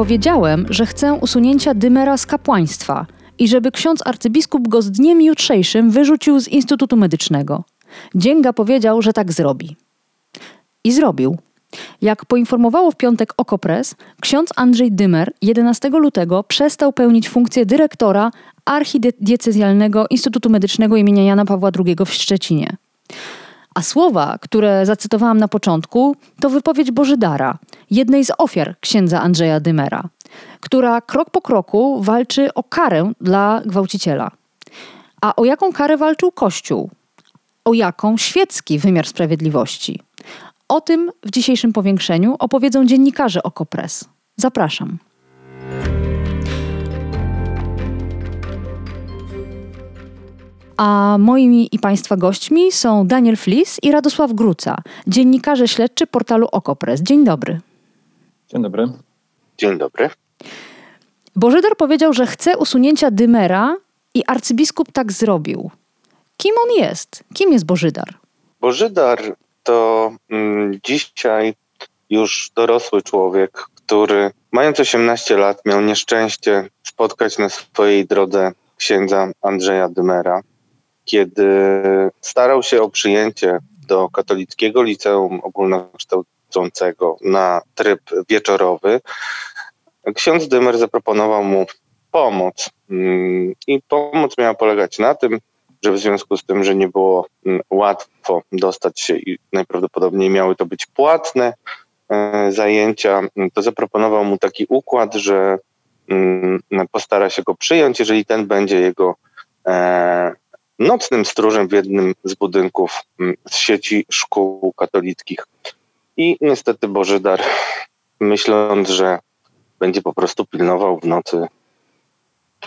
Powiedziałem, że chcę usunięcia Dymera z kapłaństwa i żeby ksiądz arcybiskup go z dniem jutrzejszym wyrzucił z Instytutu Medycznego. Dzięga powiedział, że tak zrobi. I zrobił. Jak poinformowało w piątek Okopres, ksiądz Andrzej Dymer 11 lutego przestał pełnić funkcję dyrektora Archidiecezjalnego Instytutu Medycznego im. Jana Pawła II w Szczecinie. A słowa, które zacytowałam na początku, to wypowiedź Bożydara, jednej z ofiar księdza Andrzeja Dymera, która krok po kroku walczy o karę dla gwałciciela. A o jaką karę walczył Kościół? O jaką świecki wymiar sprawiedliwości? O tym w dzisiejszym powiększeniu opowiedzą dziennikarze Okopres. Zapraszam. A moimi i Państwa gośćmi są Daniel Flis i Radosław Gruca, dziennikarze śledczy portalu Okopres. Dzień dobry. Dzień dobry. Dzień dobry. Bożydar powiedział, że chce usunięcia Dymera i arcybiskup tak zrobił. Kim on jest? Kim jest Bożydar? Bożydar to mm, dzisiaj już dorosły człowiek, który mając 18 lat miał nieszczęście spotkać na swojej drodze księdza Andrzeja Dymera, kiedy starał się o przyjęcie do katolickiego liceum ogólnokształcącego na tryb wieczorowy. Ksiądz Dymer zaproponował mu pomoc mm, i pomoc miała polegać na tym, że w związku z tym, że nie było mm, łatwo dostać się i najprawdopodobniej miały to być płatne e, zajęcia, to zaproponował mu taki układ, że mm, postara się go przyjąć, jeżeli ten będzie jego e, nocnym stróżem w jednym z budynków mm, z sieci szkół katolickich. I niestety Bożydar, myśląc, że będzie po prostu pilnował w nocy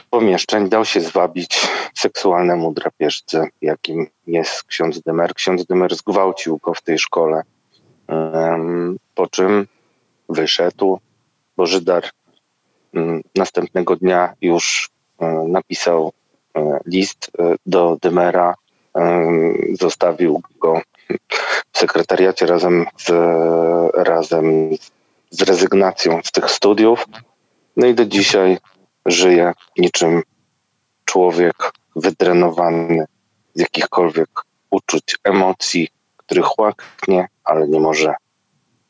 pomieszczeń, dał się zwabić seksualnemu drapieżcy, jakim jest ksiądz Dymer. Ksiądz Dymer zgwałcił go w tej szkole, po czym wyszedł. Bożydar mm, następnego dnia już e, napisał list e, do Dymera, zostawił go w sekretariacie razem z, razem z rezygnacją z tych studiów. No i do dzisiaj żyje niczym człowiek wydrenowany z jakichkolwiek uczuć, emocji, których łaknie, ale nie może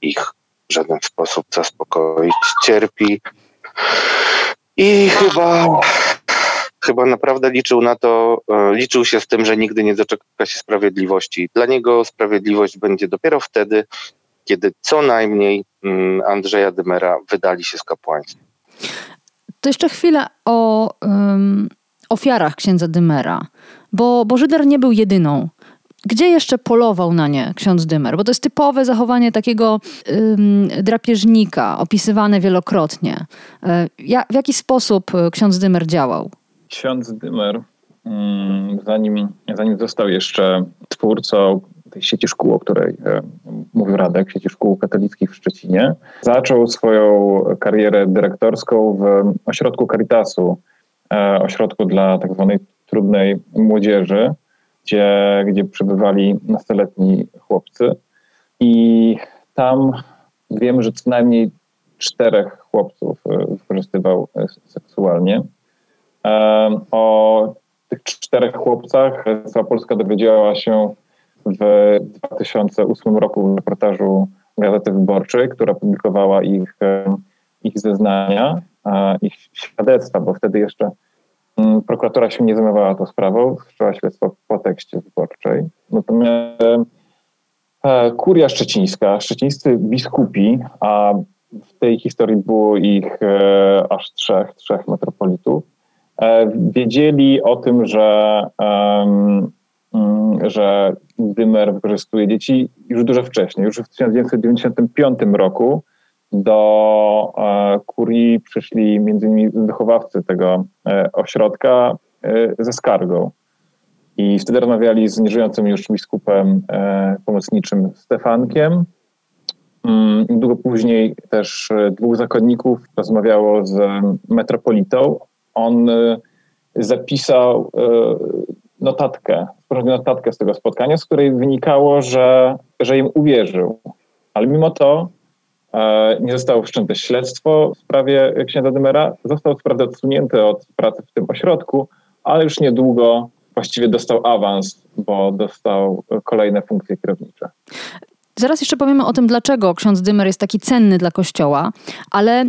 ich w żaden sposób zaspokoić. Cierpi i chyba, chyba naprawdę liczył na to, e, liczył się z tym, że nigdy nie doczeka się sprawiedliwości. Dla niego sprawiedliwość będzie dopiero wtedy, kiedy co najmniej mm, Andrzeja Dymera wydali się z kapłaństwa. To jeszcze chwilę o um, ofiarach księdza Dymera, bo Bożyder nie był jedyną. Gdzie jeszcze polował na nie ksiądz Dymer? Bo to jest typowe zachowanie takiego um, drapieżnika, opisywane wielokrotnie. E, ja, w jaki sposób ksiądz Dymer działał? Ksiądz Dymer, mm, zanim, zanim został jeszcze twórcą tej sieci szkół, o której e, mówił Radek, sieci szkół katolickich w Szczecinie. Zaczął swoją karierę dyrektorską w ośrodku Caritasu, e, ośrodku dla tak zwanej trudnej młodzieży, gdzie, gdzie przebywali nastoletni chłopcy. I tam wiemy, że co najmniej czterech chłopców e, wykorzystywał seksualnie. O tych czterech chłopcach cała Polska dowiedziała się w 2008 roku w reportażu Gazety Wyborczej, która publikowała ich, ich zeznania, ich świadectwa, bo wtedy jeszcze mm, prokuratura się nie zajmowała tą sprawą, wszczęła śledztwo po tekście wyborczej. Natomiast e, kuria szczecińska, szczecińscy biskupi, a w tej historii było ich e, aż trzech, trzech metropolitów, wiedzieli o tym, że Mm, że Dymer wykorzystuje dzieci już dużo wcześniej. Już w 1995 roku do kurii przyszli m.in. wychowawcy tego ośrodka ze skargą. I wtedy rozmawiali z nieżyjącym już biskupem pomocniczym Stefankiem. Mm, długo później też dwóch zakonników rozmawiało z metropolitą. On zapisał notatkę, sporządził notatkę z tego spotkania, z której wynikało, że, że im uwierzył. Ale mimo to e, nie zostało wszczęte śledztwo w sprawie księdza Dymera. Został wprawdzie odsunięty od pracy w tym ośrodku, ale już niedługo właściwie dostał awans, bo dostał kolejne funkcje kierownicze. Zaraz jeszcze powiemy o tym, dlaczego ksiądz Dymer jest taki cenny dla Kościoła, ale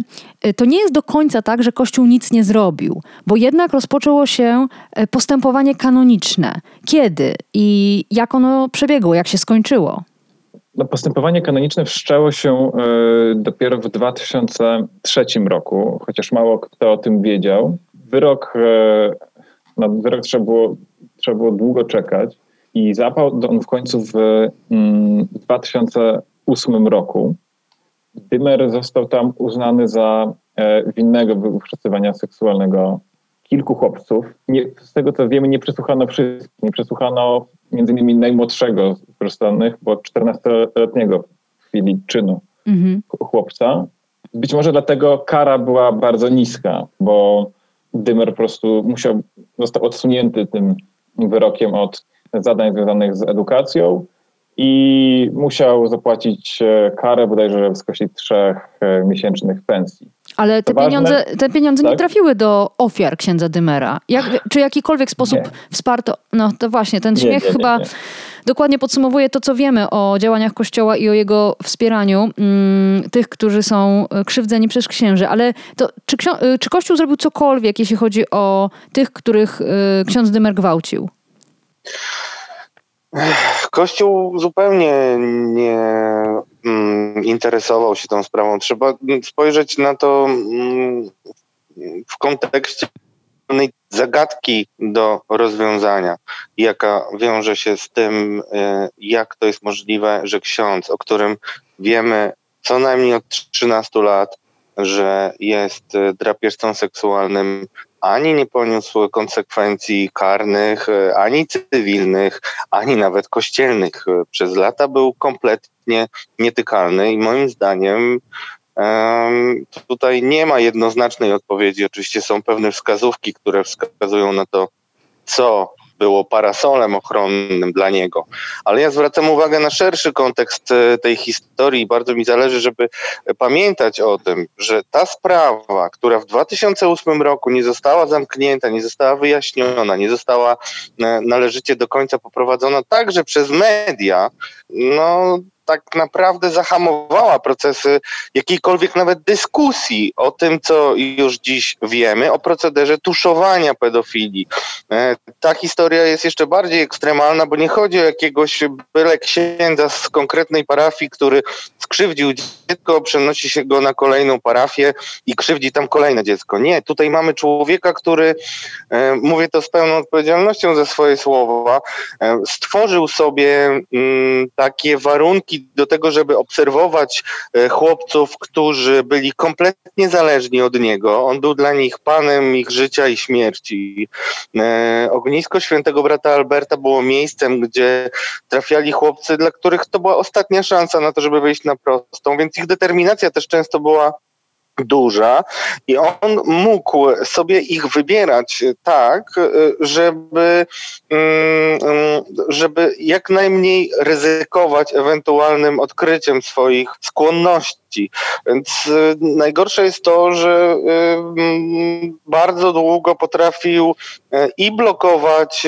y, to nie jest do końca tak, że Kościół nic nie zrobił, bo jednak rozpoczęło się y, postępowanie kanoniczne. Kiedy i jak ono przebiegło, jak się skończyło? No, postępowanie kanoniczne wszczęło się y, dopiero w 2003 roku, chociaż mało kto o tym wiedział. Wyrok, na wyrok trzeba było, trzeba było długo czekać. I zapadł on w końcu w 2008 mm, roku. Dymer został tam uznany za e, winnego wykorzystywania seksualnego kilku chłopców. Nie, z tego co wiemy, nie przesłuchano wszystkich. Nie przesłuchano między innymi najmłodszego z wykorzystanych, bo 14-letniego w chwili czynu mhm. chłopca. Być może dlatego kara była bardzo niska, bo Dymer po prostu musiał, został odsunięty tym wyrokiem od zadań związanych z edukacją i musiał zapłacić e, karę bodajże w wysokości trzech e, miesięcznych pensji. Ale te pieniądze, te pieniądze tak? nie trafiły do ofiar księdza Dymera. Jak, czy jakikolwiek sposób nie. wsparto? No to właśnie, ten śmiech nie, nie, chyba dokładnie podsumowuje to, co wiemy o działaniach Kościoła i o jego wspieraniu mm, tych, którzy są krzywdzeni przez księży. Ale to, czy, czy Kościół zrobił cokolwiek, jeśli chodzi o tych, których y, ksiądz Dymer gwałcił? Kościół zupełnie nie mm, interesował się tą sprawą. Trzeba spojrzeć na to mm, w kontekście zagadki do rozwiązania, jaka wiąże się z tym, e, jak to jest możliwe, że ksiądz, o którym wiemy co najmniej od 13 lat, że jest e, drapieżcą seksualnym, ani nie poniósł konsekwencji karnych, e, ani cywilnych, ani nawet kościelnych. E, przez lata był kompletnie nietykalny i moim zdaniem tutaj nie ma jednoznacznej odpowiedzi. Oczywiście są pewne wskazówki, które wskazują na to, co było parasolem ochronnym dla niego. Ale ja zwracam uwagę na szerszy kontekst e, tej historii. Bardzo mi zależy, żeby pamiętać o tym, że ta sprawa, która w 2008 roku nie została zamknięta, nie została wyjaśniona, nie została e, należycie do końca poprowadzona także przez media, no tak naprawdę zahamowała procesy jakiejkolwiek nawet dyskusji o tym, co już dziś wiemy, o procederze tuszowania pedofilii. E, ta historia jest jeszcze bardziej ekstremalna, bo nie chodzi o jakiegoś byle księdza z konkretnej parafii, który skrzywdził dziecko, przenosi się go na kolejną parafię i krzywdzi tam kolejne dziecko. Nie, tutaj mamy człowieka, który, e, mówię to z pełną odpowiedzialnością za swoje słowa, e, stworzył sobie mm, takie warunki, do tego, żeby obserwować e, chłopców, którzy byli kompletnie zależni od niego. On był dla nich panem ich życia i śmierci. Ognisko świętego brata Alberta było miejscem, gdzie trafiali chłopcy, dla których to była ostatnia szansa na to, żeby wyjść na prostą, więc ich determinacja też często była duża i on mógł sobie ich wybierać tak, żeby, mm, żeby jak najmniej ryzykować ewentualnym odkryciem swoich skłonności. Więc y, najgorsze jest to, że y, mm, bardzo długo potrafił y, i blokować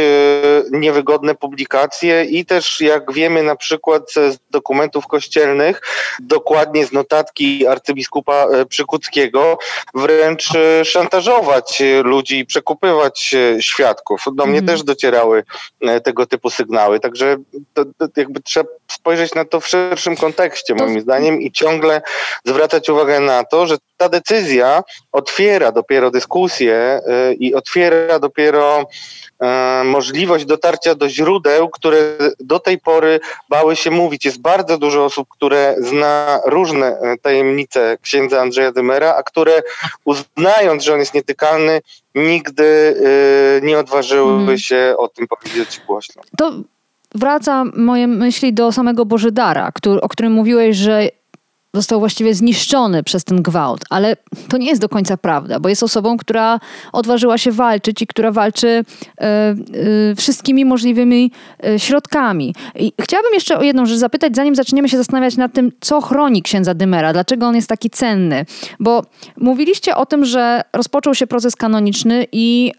niewygodne publikacje, i też, jak wiemy, na przykład z dokumentów kościelnych, dokładnie z notatki arcybiskupa Przykuckiego, wręcz szantażować ludzi i przekupywać świadków. Do mnie mm. też docierały tego typu sygnały. Także to, to jakby trzeba spojrzeć na to w szerszym kontekście, moim zdaniem, i ciągle zwracać uwagę na to, że ta decyzja otwiera dopiero dyskusję y, i otwiera dopiero y, możliwość dotarcia do źródeł, które do tej pory bały się mówić. Jest bardzo dużo osób, które zna różne y, tajemnice księdza Andrzeja Dymera, a które uznając, że on jest nietykalny, nigdy nie odważyły Mhm. się o tym powiedzieć głośno. To wraca moje myśli do samego Bożydara, który, o którym mówiłeś, że został właściwie zniszczony przez ten gwałt, ale to nie jest do końca prawda, bo jest osobą, która odważyła się walczyć i która walczy e, e, wszystkimi możliwymi e, środkami. I chciałabym jeszcze o jedną rzecz zapytać, zanim zaczniemy się zastanawiać nad tym, co chroni księdza Dymera, dlaczego on jest taki cenny, bo mówiliście o tym, że rozpoczął się proces kanoniczny i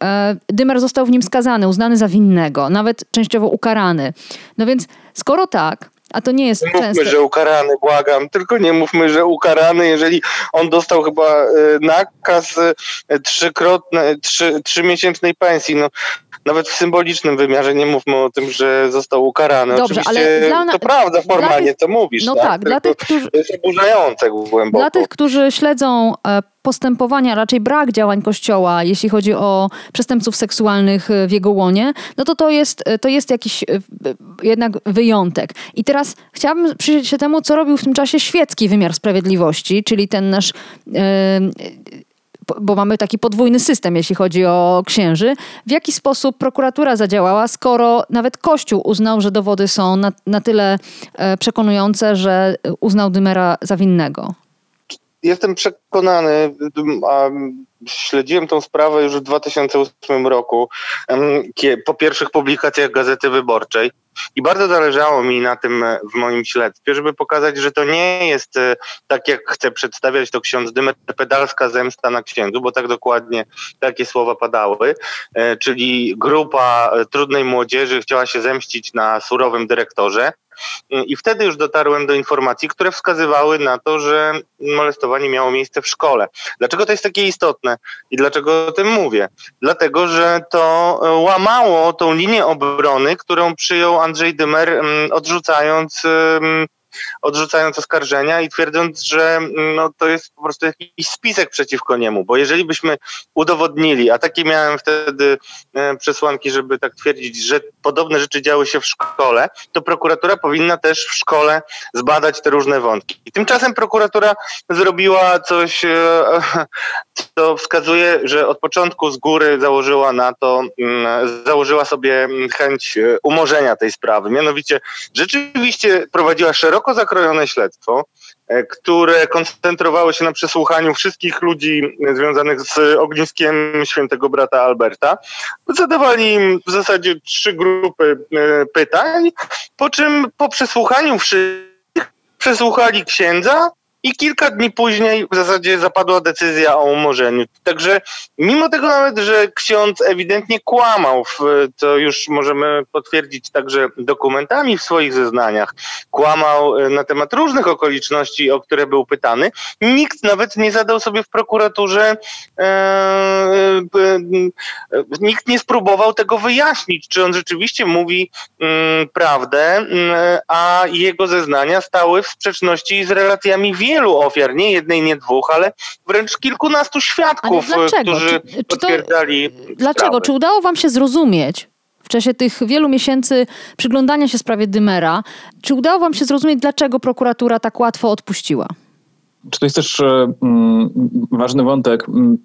Dymer został w nim skazany, uznany za winnego, nawet częściowo ukarany. No więc skoro tak, a to nie jest Nie mówmy, częste. że ukarany, błagam, tylko nie mówmy, że ukarany, jeżeli on dostał chyba e, nakaz e, trzykrotne, trzy, trzymiesięcznej pensji. No, nawet w symbolicznym wymiarze nie mówmy o tym, że został ukarany. Dobrze, Oczywiście ale dla na- to prawda formalnie, tych- co mówisz. No tak, tak, dla tych, którzy, To jest oburzające głęboko. Dla tych, którzy śledzą e, postępowania, raczej brak działań Kościoła, jeśli chodzi o przestępców seksualnych e, w jego łonie, no to to jest, e, to jest jakiś e, jednak wyjątek. I teraz chciałabym przyjrzeć się temu, co robił w tym czasie świecki wymiar sprawiedliwości, czyli ten nasz... e, bo- mamy taki podwójny system, jeśli chodzi o księży. W jaki sposób prokuratura zadziałała, skoro nawet Kościół uznał, że dowody są na, na tyle przekonujące, że uznał Dymera za winnego? Jestem przekonany, a śledziłem tą sprawę już w 2008 roku, po pierwszych publikacjach Gazety Wyborczej. I bardzo zależało mi na tym e, w moim śledztwie, żeby pokazać, że to nie jest e, tak, jak chce przedstawiać to ksiądz Dymer, pedalska zemsta na księdzu, bo tak dokładnie takie słowa padały, e, czyli grupa trudnej młodzieży chciała się zemścić na surowym dyrektorze. I wtedy już dotarłem do informacji, które wskazywały na to, że molestowanie miało miejsce w szkole. Dlaczego to jest takie istotne i dlaczego o tym mówię? Dlatego, że to e, łamało tą linię obrony, którą przyjął Andrzej Dymer, mm, odrzucając, odrzucając oskarżenia i twierdząc, że mm, no, to jest po prostu jakiś spisek przeciwko niemu. Bo jeżeli byśmy udowodnili, a takie miałem wtedy e, przesłanki, żeby tak twierdzić, że podobne rzeczy działy się w szkole, to prokuratura powinna też w szkole zbadać te różne wątki. I tymczasem prokuratura zrobiła coś, e, co wskazuje, że od początku z góry założyła na to, mm, założyła sobie mm, chęć e, umorzenia tej sprawy. Mianowicie rzeczywiście prowadziła szeroko zakrojone śledztwo, e, które koncentrowało się na przesłuchaniu wszystkich ludzi związanych z ogniskiem świętego brata Alberta. Zadawali im w zasadzie trzy grupy e, pytań, po czym po przesłuchaniu wszystkich przesłuchali księdza i kilka dni później w zasadzie zapadła decyzja o umorzeniu. Także mimo tego nawet, że ksiądz ewidentnie kłamał, co już możemy potwierdzić także dokumentami w swoich zeznaniach, kłamał e, na temat różnych okoliczności, o które był pytany, nikt nawet nie zadał sobie w prokuraturze, e, e, e, nikt nie spróbował tego wyjaśnić, czy on rzeczywiście mówi mm, prawdę, mm, a jego zeznania stały w sprzeczności z relacjami wielu ofiar, nie jednej, nie dwóch, ale wręcz kilkunastu świadków, dlaczego? którzy Czy- czy to- potwierdzali Dlaczego? sprawy. Czy udało wam się zrozumieć w czasie tych wielu miesięcy przyglądania się sprawie Dymera, czy udało wam się zrozumieć, dlaczego prokuratura tak łatwo odpuściła? Czy to jest też e, mm, ważny wątek? Mm,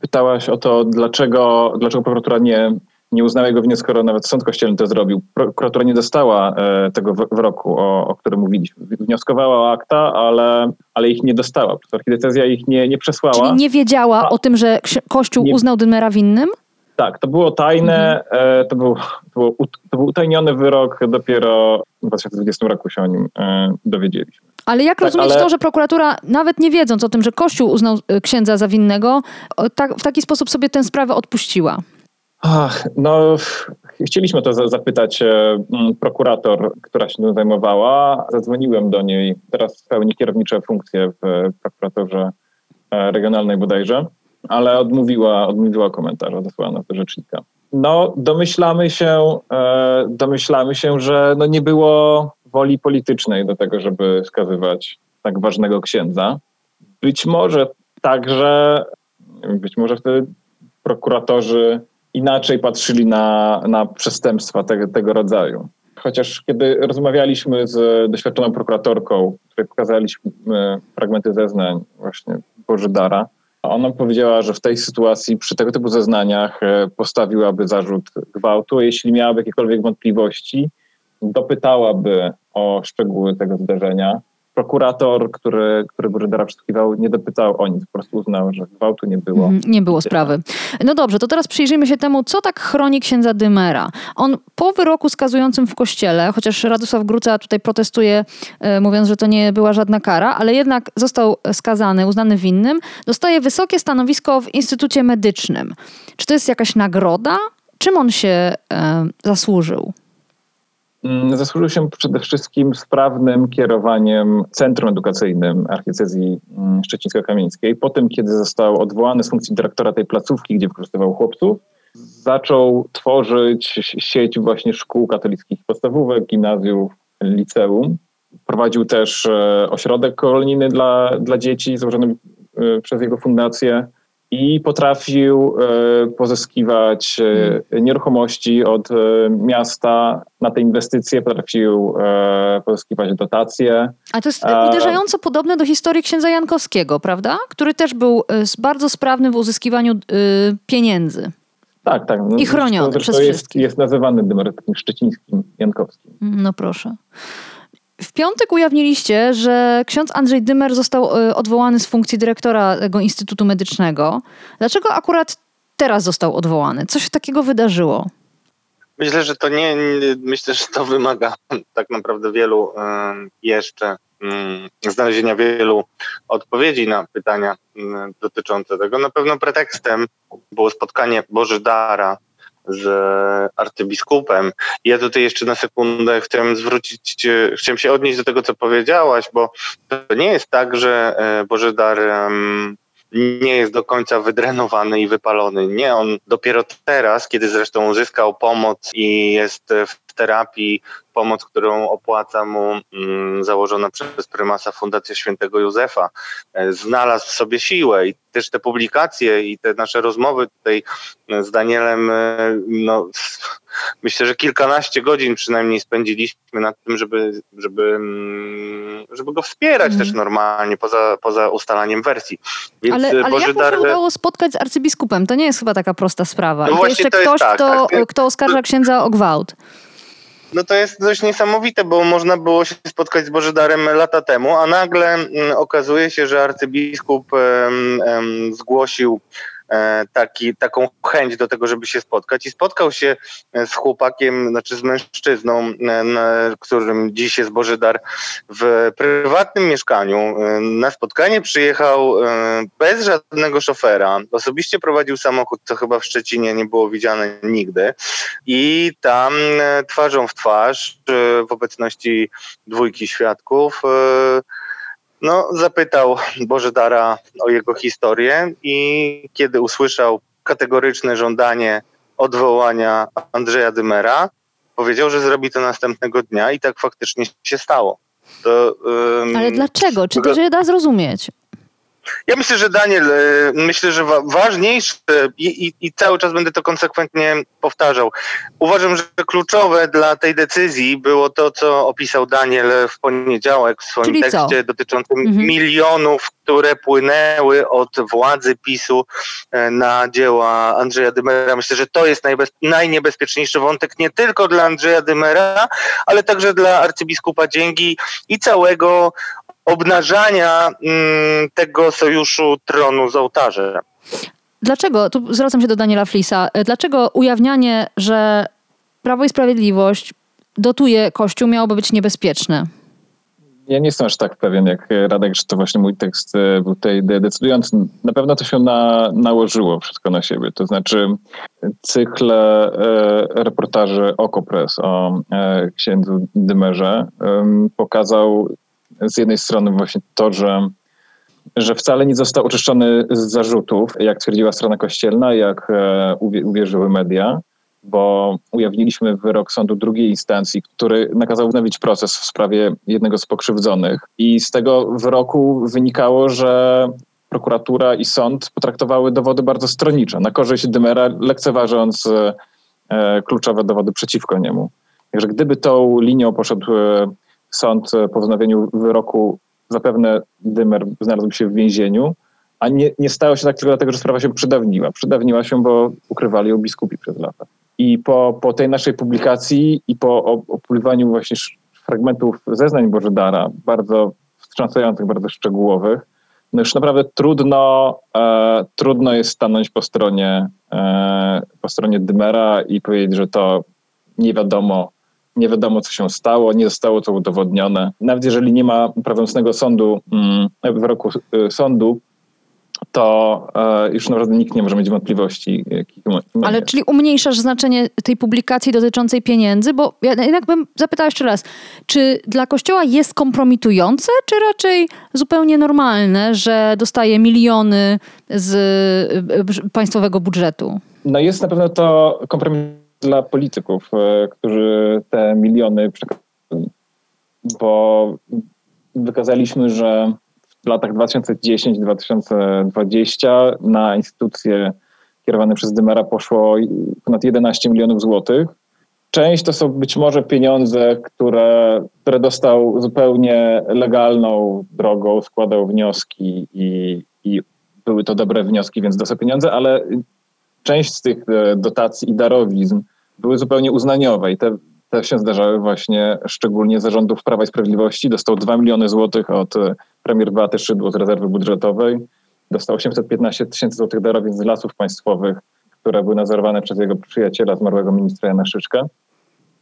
Pytałaś o to, dlaczego, dlaczego prokuratura nie, nie uznała jego winy, skoro nawet sąd kościelny to zrobił. Prokuratura nie dostała e, tego wy- wyroku, o, o którym mówiliśmy. Wnioskowała o akta, ale, ale ich nie dostała. Archidiecezja ich nie, nie przesłała. Czyli nie wiedziała A- o tym, że Kościół Nie- uznał Dymera winnym? Tak, to było tajne, e, to, był, to, był, to był utajniony wyrok, dopiero w 2020 roku się o nim e, dowiedzieliśmy. Ale jak Tak, rozumieć ale- to, że prokuratura, nawet nie wiedząc o tym, że Kościół uznał księdza za winnego, tak, w taki sposób sobie tę sprawę odpuściła? Ach, no, chcieliśmy to za- zapytać e, prokurator, która się tym zajmowała. Zadzwoniłem do niej, teraz pełni kierownicze funkcje w e, prokuraturze e, regionalnej bodajże, ale odmówiła, odmówiła komentarz, odesłała nas do rzecznika. No, domyślamy się, e, domyślamy się, że no nie było woli politycznej do tego, żeby skazywać tak ważnego księdza. Być może także, być może wtedy prokuratorzy inaczej patrzyli na, na przestępstwa tego, tego rodzaju. Chociaż kiedy rozmawialiśmy z doświadczoną prokuratorką, której pokazaliśmy fragmenty zeznań właśnie Bożydara, ona powiedziała, że w tej sytuacji, przy tego typu zeznaniach e, postawiłaby zarzut gwałtu, jeśli miałaby jakiekolwiek wątpliwości, dopytałaby o szczegóły tego zdarzenia prokurator, który, który Brydera przesłuchiwał, nie dopytał o nic, po prostu uznał, że gwałtu nie było. Mhm, nie było sprawy. No dobrze, to teraz przyjrzyjmy się temu, co tak chroni księdza Dymera. On po wyroku skazującym w kościele, chociaż Radosław Gruca tutaj protestuje, e, mówiąc, że to nie była żadna kara, ale jednak został skazany, uznany winnym, dostaje wysokie stanowisko w Instytucie Medycznym. Czy to jest jakaś nagroda? Czym on się e, zasłużył? Mm, zasłużył się przede wszystkim sprawnym kierowaniem Centrum Edukacyjnym Archidiecezji mm, Szczecińsko-Kamieńskiej. Po tym, kiedy został odwołany z funkcji dyrektora tej placówki, gdzie wykorzystywał chłopców, zaczął tworzyć sieć właśnie szkół katolickich podstawówek, gimnazjów, liceum. Prowadził też e, ośrodek kolonijny dla, dla dzieci założony e, przez jego fundację i potrafił e, pozyskiwać e, hmm. nieruchomości od e, miasta na te inwestycje, potrafił pozyskiwać dotacje. A to jest uderzająco podobne do historii księdza Jankowskiego, prawda? Który też był bardzo sprawny w uzyskiwaniu pieniędzy. Tak, tak. I chroniony przez jest, wszystkich. Jest nazywany dymorycznym szczecińskim, jankowskim. No proszę. W piątek ujawniliście, że ksiądz Andrzej Dymer został e, odwołany z funkcji dyrektora tego Instytutu Medycznego. Dlaczego akurat teraz został odwołany? Co się takiego wydarzyło? Myślę, że to nie, myślę, że to wymaga tak naprawdę wielu jeszcze mm, znalezienia wielu odpowiedzi na pytania mm, dotyczące tego. Na pewno pretekstem było spotkanie Bożydara z arcybiskupem. Ja tutaj jeszcze na sekundę chciałem zwrócić, chciałem się odnieść do tego, co powiedziałaś, bo to nie jest tak, że e, Bożydar nie jest do końca wydrenowany i wypalony. Nie, on dopiero teraz, kiedy zresztą uzyskał pomoc i jest w terapii, pomoc, którą opłaca mu mm, założona przez prymasa Fundacja Świętego Józefa, e, znalazł w sobie siłę i też te publikacje i te nasze rozmowy tutaj z Danielem, e, no, myślę, że kilkanaście godzin przynajmniej spędziliśmy nad tym, żeby, żeby, mm, żeby go wspierać mm. też normalnie, poza, poza ustalaniem wersji. Więc ale, ale Boży jak mu się udało spotkać z arcybiskupem? To nie jest chyba taka prosta sprawa. No I to jeszcze to ktoś, tak, kto, tak. kto oskarża księdza o gwałt. No to jest dość niesamowite, bo można było się spotkać z Bożydarem lata temu, a nagle mm, okazuje się, że arcybiskup zgłosił taki, taką chęć do tego, żeby się spotkać i spotkał się e, z chłopakiem, znaczy z mężczyzną, e, którym dziś jest Bożydar, w prywatnym mieszkaniu. Na spotkanie przyjechał bez żadnego szofera. Osobiście prowadził samochód, co chyba w Szczecinie nie było widziane nigdy. I tam twarzą w twarz, w obecności dwójki świadków, no, zapytał Bożydara o jego historię i kiedy usłyszał kategoryczne żądanie odwołania Andrzeja Dymera, powiedział, że zrobi to następnego dnia i tak faktycznie się stało. To, um, Ale dlaczego? Czy to się da zrozumieć? Ja myślę, że Daniel, e, myślę, że ważniejsze i, i, i, cały czas będę to konsekwentnie powtarzał. Uważam, że kluczowe dla tej decyzji było to, co opisał Daniel w poniedziałek w swoim Czyli tekście co? dotyczącym mhm. milionów, które płynęły od władzy PiSu e, na dzieła Andrzeja Dymera. Myślę, że to jest najbez, najniebezpieczniejszy wątek nie tylko dla Andrzeja Dymera, ale także dla arcybiskupa Dzięgi i całego obnażania mm, tego sojuszu tronu z ołtarzem. Dlaczego, tu zwracam się do Daniela Flisa, e, dlaczego ujawnianie, że Prawo i Sprawiedliwość dotuje Kościół miałoby być niebezpieczne? Ja nie jestem aż tak pewien jak Radek, że to właśnie mój tekst e, był tutaj decydujący. Na pewno to się na, nałożyło wszystko na siebie. To znaczy cykl e, reportaży Okopres o e, księdzu Dymerze e, pokazał z jednej strony właśnie to, że, że wcale nie został oczyszczony z zarzutów, jak twierdziła strona kościelna, jak e, uwierzyły media, bo ujawniliśmy wyrok sądu drugiej instancji, który nakazał wznowić proces w sprawie jednego z pokrzywdzonych. I z tego wyroku wynikało, że prokuratura i sąd potraktowały dowody bardzo stronnicze, na korzyść Dymera, lekceważąc e, kluczowe dowody przeciwko niemu. Także gdyby tą linią poszedł e, sąd po wznowieniu wyroku, zapewne Dymer znalazłby się w więzieniu, a nie, nie stało się tak tylko dlatego, że sprawa się przydawniła. Przydawniła się, bo ukrywali ją biskupi przez lata. I po, po tej naszej publikacji i po opublikowaniu właśnie fragmentów zeznań Bożydara, bardzo wstrząsających, bardzo szczegółowych, no już naprawdę trudno, e, trudno jest stanąć po stronie, e, po stronie Dymera i powiedzieć, że to nie wiadomo, nie wiadomo, co się stało, nie zostało to udowodnione. Nawet jeżeli nie ma prawomocnego sądu, mm, wyroku y, sądu, to e, już naprawdę nikt nie może mieć wątpliwości. Ale czyli umniejszasz znaczenie tej publikacji dotyczącej pieniędzy, bo ja jednak bym zapytała jeszcze raz, czy dla Kościoła jest kompromitujące, czy raczej zupełnie normalne, że dostaje miliony z e, państwowego budżetu? No jest na pewno to kompromis dla polityków, e, którzy te miliony przekazali, bo wykazaliśmy, że w latach 2010-2020 na instytucje kierowane przez Dymera poszło ponad 11 milionów złotych. Część to są być może pieniądze, które, które dostał zupełnie legalną drogą, składał wnioski i, i były to dobre wnioski, więc dostał pieniądze, ale część z tych e, dotacji i darowizn były zupełnie uznaniowe i te, te się zdarzały właśnie szczególnie zarządów Prawa i Sprawiedliwości. Dostał 2 miliony złotych od e, premier Beaty Szydło z rezerwy budżetowej. Dostał 815 tysięcy złotych darowizn z lasów państwowych, które były nadzorowane przez jego przyjaciela, zmarłego ministra Jana Szyczka.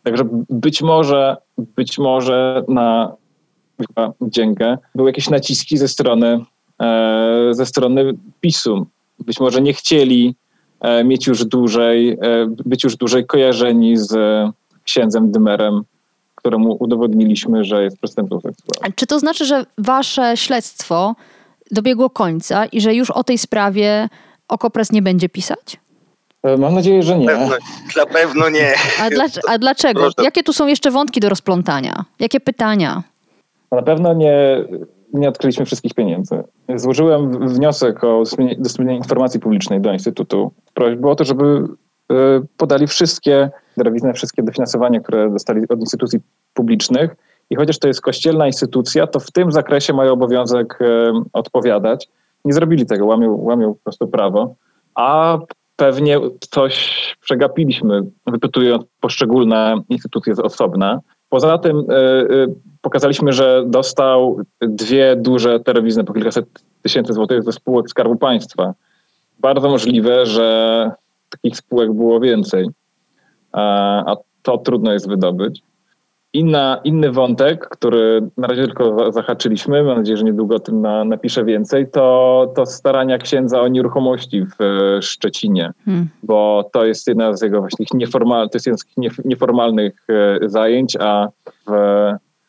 Także być może, być może na dziękę były jakieś naciski ze strony, e, ze strony PiSu. Być może nie chcieli mieć już dłużej, e, być już dłużej kojarzeni z księdzem Dymerem, któremu udowodniliśmy, że jest przestępcą seksualnym. Czy to znaczy, że wasze śledztwo dobiegło końca i że już o tej sprawie Okopres nie będzie pisać? E, mam nadzieję, że nie. Na pewno nie. A, dla, a dlaczego? Proszę. Jakie tu są jeszcze wątki do rozplątania? Jakie pytania? Na pewno nie, nie odkryliśmy wszystkich pieniędzy. Złożyłem wniosek o udostępnienie informacji publicznej do Instytutu. Prośbę o to, żeby e, podali wszystkie darowizny, wszystkie dofinansowania, które dostali od instytucji publicznych. I chociaż to jest kościelna instytucja, to w tym zakresie mają obowiązek e, odpowiadać. Nie zrobili tego, łamią, łamią po prostu prawo. A pewnie coś przegapiliśmy, wypytując poszczególne instytucje z osobna. Poza tym y, y, pokazaliśmy, że dostał dwie duże telewizje po kilkaset tysięcy złotych ze spółek Skarbu Państwa. Bardzo możliwe, że takich spółek było więcej, a to trudno jest wydobyć. Inna, inny wątek, który na razie tylko zahaczyliśmy, mam nadzieję, że niedługo o tym na, napiszę więcej, to, to starania księdza o nieruchomości w e, Szczecinie, hmm. bo to jest jedna z jego właśnie nieformal, to jest jeden z nieformalnych e, zajęć, a w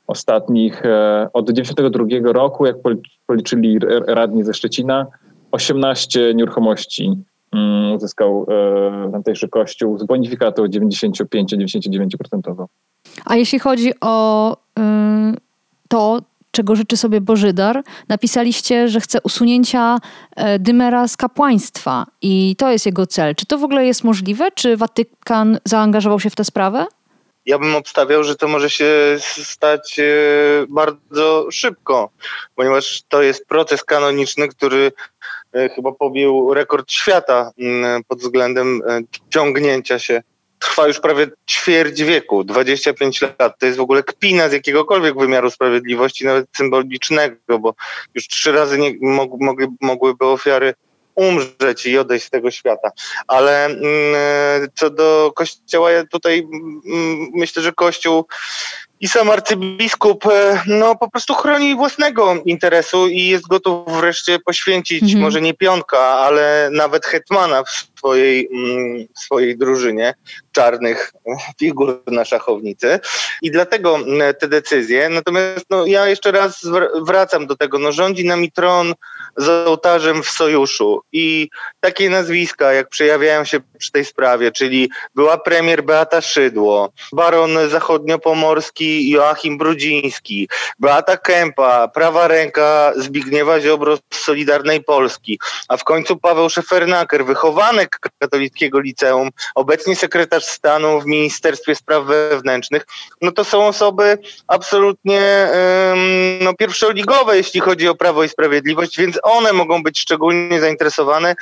ostatnich, e, od 92 roku, jak policzyli radni ze Szczecina, 18 nieruchomości mm, uzyskał tamtejszy kościół z bonifikatą 95-99%. A jeśli chodzi o y, to, czego życzy sobie Bożydar, napisaliście, że chce usunięcia e, Dymera z kapłaństwa i to jest jego cel. Czy to w ogóle jest możliwe? Czy Watykan zaangażował się w tę sprawę? Ja bym obstawiał, że to może się stać e, bardzo szybko, ponieważ to jest proces kanoniczny, który e, chyba pobił rekord świata mm, pod względem ciągnięcia się trwa już prawie ćwierć wieku, 25 lat. To jest w ogóle kpina z jakiegokolwiek wymiaru sprawiedliwości, nawet symbolicznego, bo już trzy razy nie, mog, mogły, mogłyby ofiary umrzeć i odejść z tego świata. Ale mm, co do kościoła, ja tutaj mm, myślę, że kościół i sam arcybiskup e, no, po prostu chroni własnego interesu i jest gotów wreszcie poświęcić mhm. może nie pionka, ale nawet hetmana w swojej, mm, swojej drużynie czarnych figur na szachownicy. I dlatego mm, te decyzje. Natomiast no, ja jeszcze raz wracam do tego, no rządzi nami tron z ołtarzem w sojuszu. I takie nazwiska, jak przejawiają się przy tej sprawie, czyli była premier Beata Szydło, baron zachodniopomorski Joachim Brudziński, Beata Kępa, prawa ręka Zbigniewa Ziobro z Solidarnej Polski, a w końcu Paweł Szefernaker, katolickiego liceum, obecnie sekretarz stanu w Ministerstwie Spraw Wewnętrznych, no to są osoby absolutnie no, pierwszoligowe, jeśli chodzi o Prawo i Sprawiedliwość, więc one mogą być szczególnie zainteresowane e,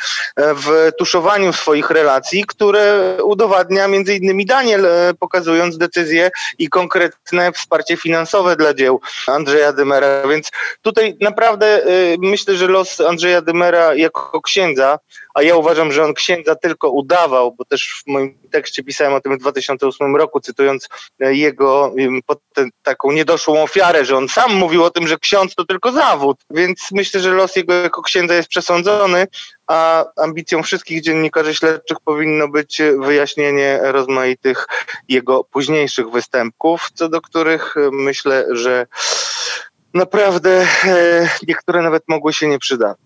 w tuszowaniu swoich relacji, które udowadnia między innymi Daniel, e, pokazując decyzje i konkretne wsparcie finansowe dla dzieł Andrzeja Dymera, więc tutaj naprawdę e, myślę, że los Andrzeja Dymera jako księdza, a ja uważam, że on księdza tylko udawał, bo też w moim tekście pisałem o tym w 2008 roku, cytując e, jego potem taką niedoszłą ofiarę, że on sam mówił o tym, że ksiądz to tylko zawód, więc myślę, że los jego jako księdza jest przesądzony, a ambicją wszystkich dziennikarzy śledczych powinno być wyjaśnienie rozmaitych jego późniejszych występków, co do których e, myślę, że naprawdę e, niektóre nawet mogły się nie przydać.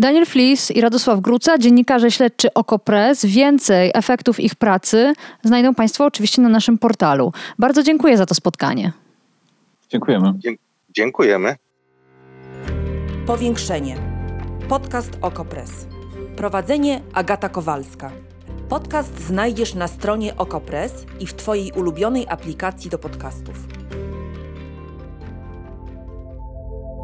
Daniel Flis i Radosław Gruca, dziennikarze śledczy Okopres. Więcej efektów ich pracy znajdą Państwo oczywiście na naszym portalu. Bardzo dziękuję za to spotkanie. Dziękujemy. Dziękujemy. Powiększenie. Podcast Okopres. Prowadzenie Agata Kowalska. Podcast znajdziesz na stronie Okopres i w Twojej ulubionej aplikacji do podcastów.